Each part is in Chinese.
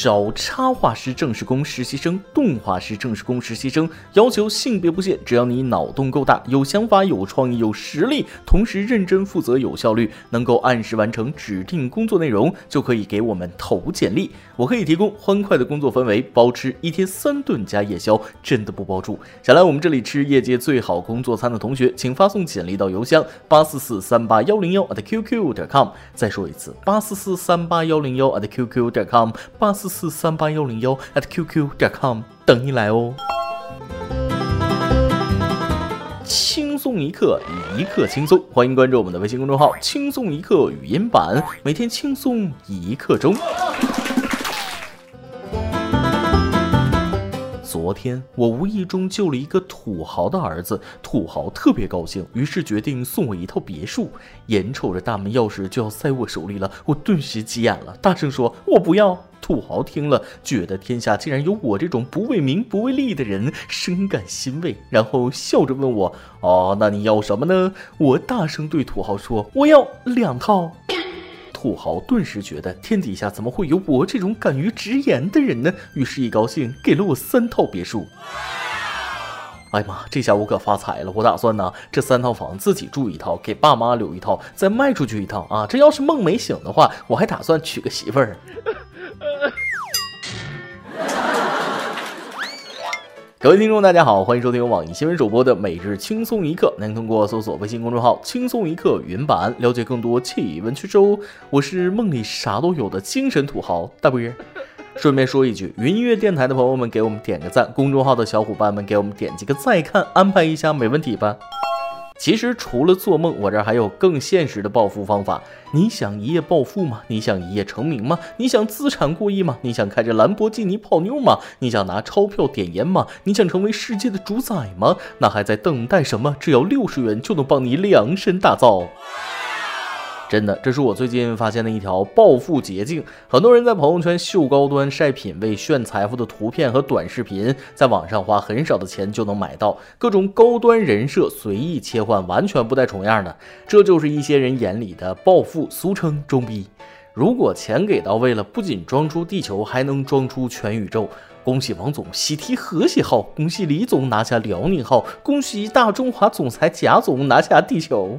找插画师正式工实习生、动画师正式工实习生，要求性别不限，只要你脑洞够大、有想法、有创意、有实力，同时认真负责、有效率，能够按时完成指定工作内容，就可以给我们投简历。我可以提供欢快的工作氛围，包吃一天三顿加夜宵，真的不包住。想来我们这里吃业界最好工作餐的同学，请发送简历到邮箱八四四三八幺零幺 at qq 点 com。再说一次，八四四三八幺零幺 at qq 点 com，八四。四三八幺零幺 at qq 点 com 等你来哦。轻松一刻，一刻轻松，欢迎关注我们的微信公众号“轻松一刻语音版”，每天轻松一刻钟。昨天我无意中救了一个土豪的儿子，土豪特别高兴，于是决定送我一套别墅。眼瞅着大门钥匙就要塞我手里了，我顿时急眼了，大声说：“我不要！”土豪听了，觉得天下竟然有我这种不为名不为利的人，深感欣慰，然后笑着问我：“哦，那你要什么呢？”我大声对土豪说：“我要两套。”土豪顿时觉得天底下怎么会有我这种敢于直言的人呢？于是，一高兴给了我三套别墅。哎呀妈，这下我可发财了！我打算呢，这三套房自己住一套，给爸妈留一套，再卖出去一套啊！这要是梦没醒的话，我还打算娶个媳妇儿。各位听众，大家好，欢迎收听由网易新闻主播的每日轻松一刻。您通过搜索微信公众号“轻松一刻”云版了解更多气温趣事哦。我是梦里啥都有的精神土豪大波。顺便说一句，云音乐电台的朋友们给我们点个赞，公众号的小伙伴们给我们点几个再看，安排一下没问题吧？其实除了做梦，我这儿还有更现实的暴富方法。你想一夜暴富吗？你想一夜成名吗？你想资产过亿吗？你想开着兰博基尼泡妞吗？你想拿钞票点烟吗？你想成为世界的主宰吗？那还在等待什么？只要六十元就能帮你量身打造。真的，这是我最近发现的一条暴富捷径。很多人在朋友圈秀高端、晒品味、炫财富的图片和短视频，在网上花很少的钱就能买到各种高端人设，随意切换，完全不带重样的。这就是一些人眼里的暴富，俗称装逼。如果钱给到位了，不仅装出地球，还能装出全宇宙。恭喜王总喜提和谐号，恭喜李总拿下辽宁号，恭喜大中华总裁贾总拿下地球。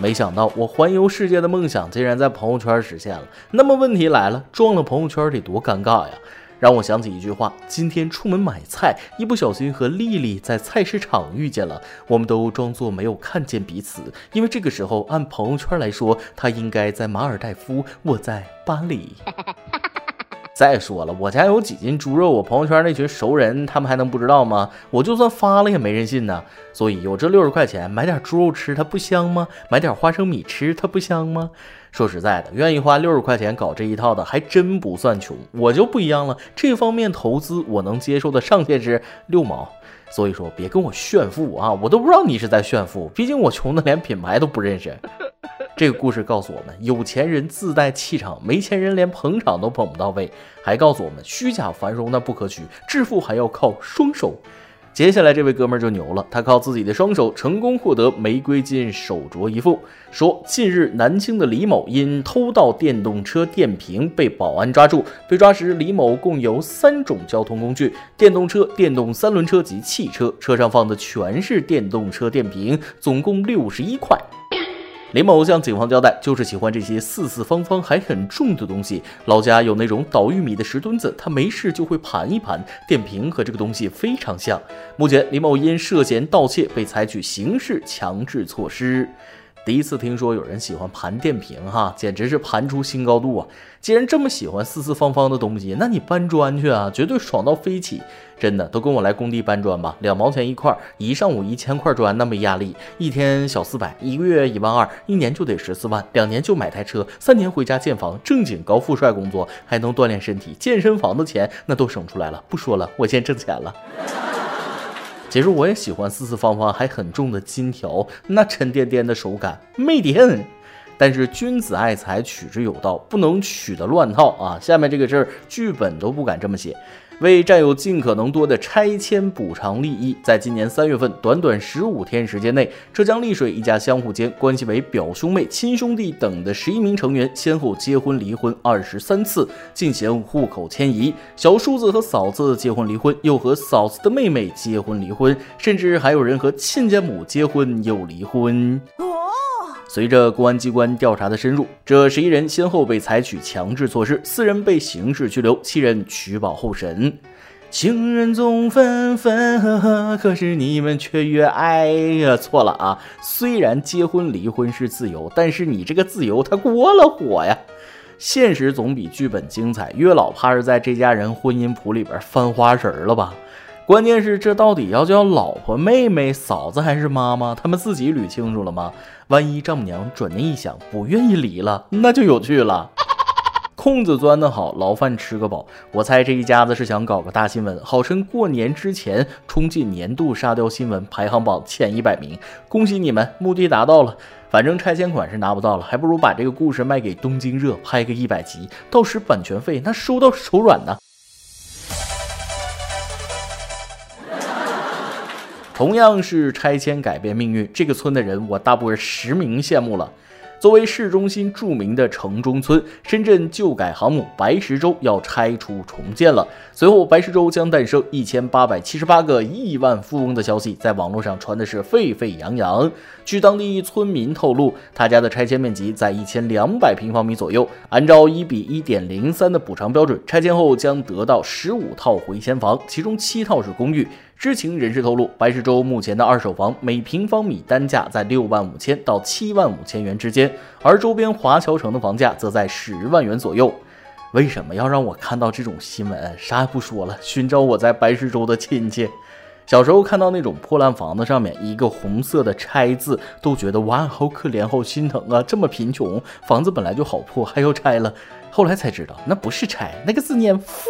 没想到我环游世界的梦想竟然在朋友圈实现了。那么问题来了，撞了朋友圈得多尴尬呀！让我想起一句话：今天出门买菜，一不小心和丽丽在菜市场遇见了，我们都装作没有看见彼此，因为这个时候按朋友圈来说，她应该在马尔代夫，我在巴黎。再说了，我家有几斤猪肉，我朋友圈那群熟人他们还能不知道吗？我就算发了也没人信呢。所以有这六十块钱买点猪肉吃，它不香吗？买点花生米吃，它不香吗？说实在的，愿意花六十块钱搞这一套的还真不算穷。我就不一样了，这方面投资我能接受的上限是六毛。所以说别跟我炫富啊，我都不知道你是在炫富，毕竟我穷的连品牌都不认识。这个故事告诉我们，有钱人自带气场，没钱人连捧场都捧不到位。还告诉我们，虚假繁荣那不可取，致富还要靠双手。接下来这位哥们儿就牛了，他靠自己的双手成功获得玫瑰金手镯一副。说近日南京的李某因偷盗电动车电瓶被保安抓住，被抓时李某共有三种交通工具：电动车、电动三轮车及汽车，车上放的全是电动车电瓶，总共六十一块。李某向警方交代，就是喜欢这些四四方方还很重的东西。老家有那种捣玉米的石墩子，他没事就会盘一盘。电瓶和这个东西非常像。目前，李某因涉嫌盗窃被采取刑事强制措施。第一次听说有人喜欢盘电瓶，哈，简直是盘出新高度啊！既然这么喜欢四四方方的东西，那你搬砖去啊，绝对爽到飞起！真的，都跟我来工地搬砖吧，两毛钱一块，一上午一千块砖，那没压力，一天小四百，一个月一万二，一年就得十四万，两年就买台车，三年回家建房，正经高富帅工作，还能锻炼身体，健身房的钱那都省出来了。不说了，我先挣钱了。其实我也喜欢四四方方还很重的金条，那沉甸甸的手感美的很。但是君子爱财，取之有道，不能取的乱套啊！下面这个事儿剧本都不敢这么写。为占有尽可能多的拆迁补偿利益，在今年三月份短短十五天时间内，浙江丽水一家相互间关系为表兄妹、亲兄弟等的十一名成员，先后结婚离婚二十三次，进行户口迁移。小叔子和嫂子结婚离婚，又和嫂子的妹妹结婚离婚，甚至还有人和亲家母结婚又离婚。随着公安机关调查的深入，这十一人先后被采取强制措施，四人被刑事拘留，七人取保候审。情人总分分合合，可是你们却越爱呀！错了啊！虽然结婚离婚是自由，但是你这个自由它过了火呀！现实总比剧本精彩，月老怕是在这家人婚姻谱里边翻花绳了吧？关键是这到底要叫老婆、妹妹、嫂子还是妈妈？他们自己捋清楚了吗？万一丈母娘转念一想，不愿意离了，那就有趣了。空子钻得好，牢饭吃个饱。我猜这一家子是想搞个大新闻，好趁过年之前冲进年度沙雕新闻排行榜前一百名。恭喜你们，目的达到了。反正拆迁款是拿不到了，还不如把这个故事卖给东京热，拍个一百集，到时版权费那收到手软呢。同样是拆迁改变命运，这个村的人我大部分实名羡慕了。作为市中心著名的城中村，深圳旧改航母白石洲要拆除重建了。随后，白石洲将诞生一千八百七十八个亿万富翁的消息在网络上传的是沸沸扬扬。据当地村民透露，他家的拆迁面积在一千两百平方米左右，按照一比一点零三的补偿标准，拆迁后将得到十五套回迁房，其中七套是公寓。知情人士透露，白石洲目前的二手房每平方米单价在六万五千到七万五千元之间，而周边华侨城的房价则在十万元左右。为什么要让我看到这种新闻？啥也不说了，寻找我在白石洲的亲戚。小时候看到那种破烂房子上面一个红色的“拆”字，都觉得哇，好可怜，好心疼啊！这么贫穷，房子本来就好破，还要拆了。后来才知道，那不是拆，那个字念“富”。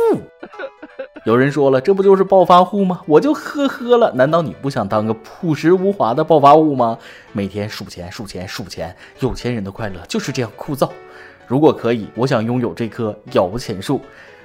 有人说了，这不就是暴发户吗？我就呵呵了。难道你不想当个朴实无华的暴发户吗？每天数钱数钱数钱，有钱人的快乐就是这样枯燥。如果可以，我想拥有这棵摇钱树。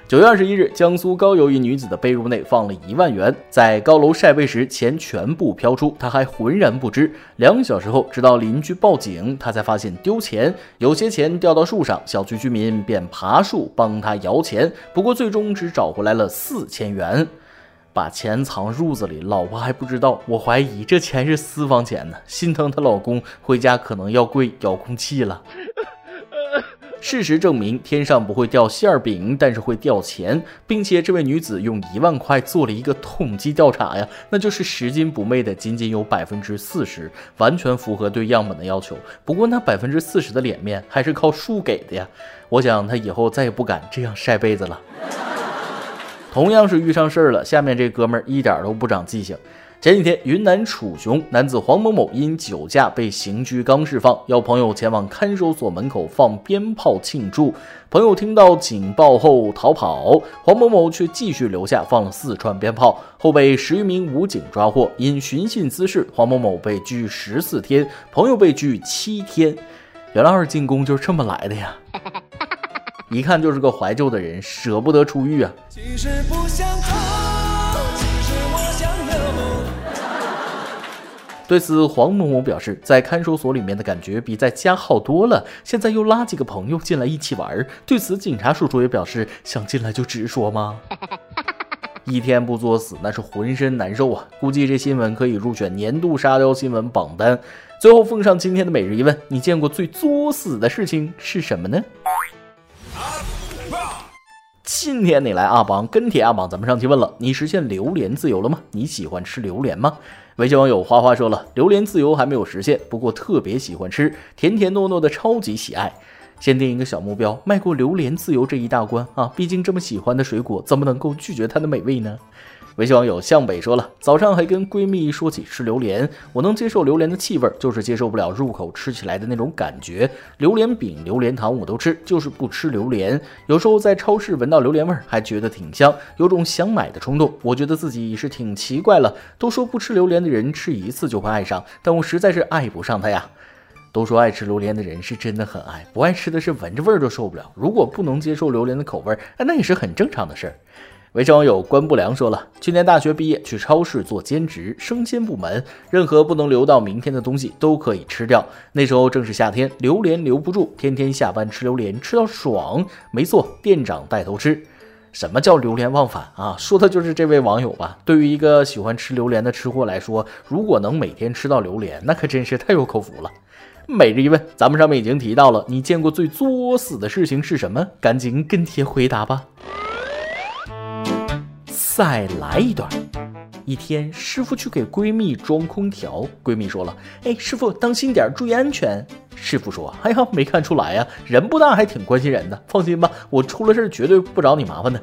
九月二十一日，江苏高邮一女子的被褥内放了一万元，在高楼晒被时，钱全部飘出，她还浑然不知。两小时后，直到邻居报警，她才发现丢钱，有些钱掉到树上，小区居民便爬树帮她摇钱，不过最终只找回来了四千元。把钱藏褥子里，老婆还不知道。我怀疑这钱是私房钱呢，心疼她老公，回家可能要跪遥控器了。事实证明，天上不会掉馅儿饼，但是会掉钱，并且这位女子用一万块做了一个统计调查呀，那就是拾金不昧的仅仅有百分之四十，完全符合对样本的要求。不过那百分之四十的脸面还是靠树给的呀，我想他以后再也不敢这样晒被子了。同样是遇上事儿了，下面这哥们儿一点都不长记性。前几天，云南楚雄男子黄某某因酒驾被刑拘刚释放，要朋友前往看守所门口放鞭炮庆祝。朋友听到警报后逃跑，黄某某却继续留下放了四串鞭炮，后被十余名武警抓获。因寻衅滋事，黄某某被拘十四天，朋友被拘七天。原来二进宫就是这么来的呀！一看就是个怀旧的人，舍不得出狱啊。其实不想对此，黄某某表示，在看守所里面的感觉比在家好多了。现在又拉几个朋友进来一起玩。对此，警察叔叔也表示，想进来就直说吗？一天不作死，那是浑身难受啊！估计这新闻可以入选年度沙雕新闻榜单。最后奉上今天的每日一问：你见过最作死的事情是什么呢？今天你来阿榜跟帖阿榜，咱们上期问了，你实现榴莲自由了吗？你喜欢吃榴莲吗？微信网友花花说了，榴莲自由还没有实现，不过特别喜欢吃，甜甜糯糯的，超级喜爱。先定一个小目标，迈过榴莲自由这一大关啊！毕竟这么喜欢的水果，怎么能够拒绝它的美味呢？微信网友向北说了，早上还跟闺蜜说起吃榴莲，我能接受榴莲的气味，就是接受不了入口吃起来的那种感觉。榴莲饼、榴莲糖我都吃，就是不吃榴莲。有时候在超市闻到榴莲味儿，还觉得挺香，有种想买的冲动。我觉得自己是挺奇怪了，都说不吃榴莲的人吃一次就会爱上，但我实在是爱不上它呀。都说爱吃榴莲的人是真的很爱，不爱吃的是闻着味儿都受不了。如果不能接受榴莲的口味儿，那也是很正常的事儿。围城网友关不良说了，去年大学毕业去超市做兼职，生鲜部门，任何不能留到明天的东西都可以吃掉。那时候正是夏天，榴莲留不住，天天下班吃榴莲，吃到爽。没错，店长带头吃。什么叫流连忘返啊？说的就是这位网友吧。对于一个喜欢吃榴莲的吃货来说，如果能每天吃到榴莲，那可真是太有口福了。每日一问，咱们上面已经提到了，你见过最作死的事情是什么？赶紧跟帖回答吧。再来一段。一天，师傅去给闺蜜装空调，闺蜜说了：“哎，师傅当心点，注意安全。”师傅说：“哎呀，没看出来呀，人不大还挺关心人的。放心吧，我出了事绝对不找你麻烦的。”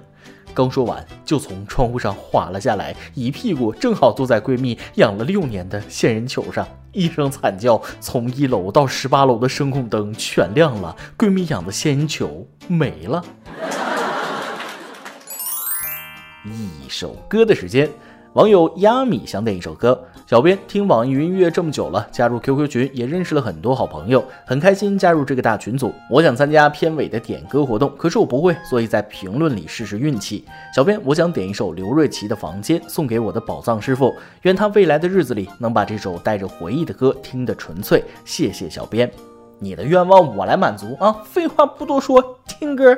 刚说完，就从窗户上滑了下来，一屁股正好坐在闺蜜养了六年的仙人球上，一声惨叫，从一楼到十八楼的声控灯全亮了，闺蜜养的仙人球没了。一首歌的时间，网友亚米想点一首歌。小编听网易云音乐这么久了，加入 QQ 群也认识了很多好朋友，很开心加入这个大群组。我想参加片尾的点歌活动，可是我不会，所以在评论里试试运气。小编，我想点一首刘瑞琦的《房间》，送给我的宝藏师傅，愿他未来的日子里能把这首带着回忆的歌听得纯粹。谢谢小编，你的愿望我来满足啊！废话不多说，听歌。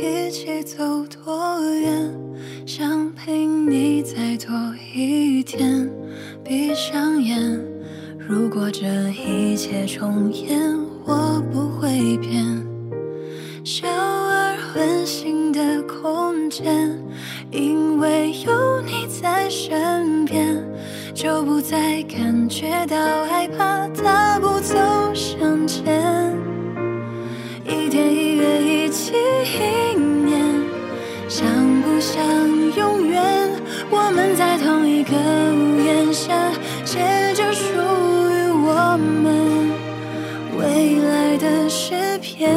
一起走多远？想陪你再多一天，闭上眼。如果这一切重演，我不会变。小而温馨的空间，因为有你在身边，就不再感觉到害怕，大步走向前。一天一月一起一年，像不像？永远，我们在同一个屋檐下，写着属于我们未来的诗篇，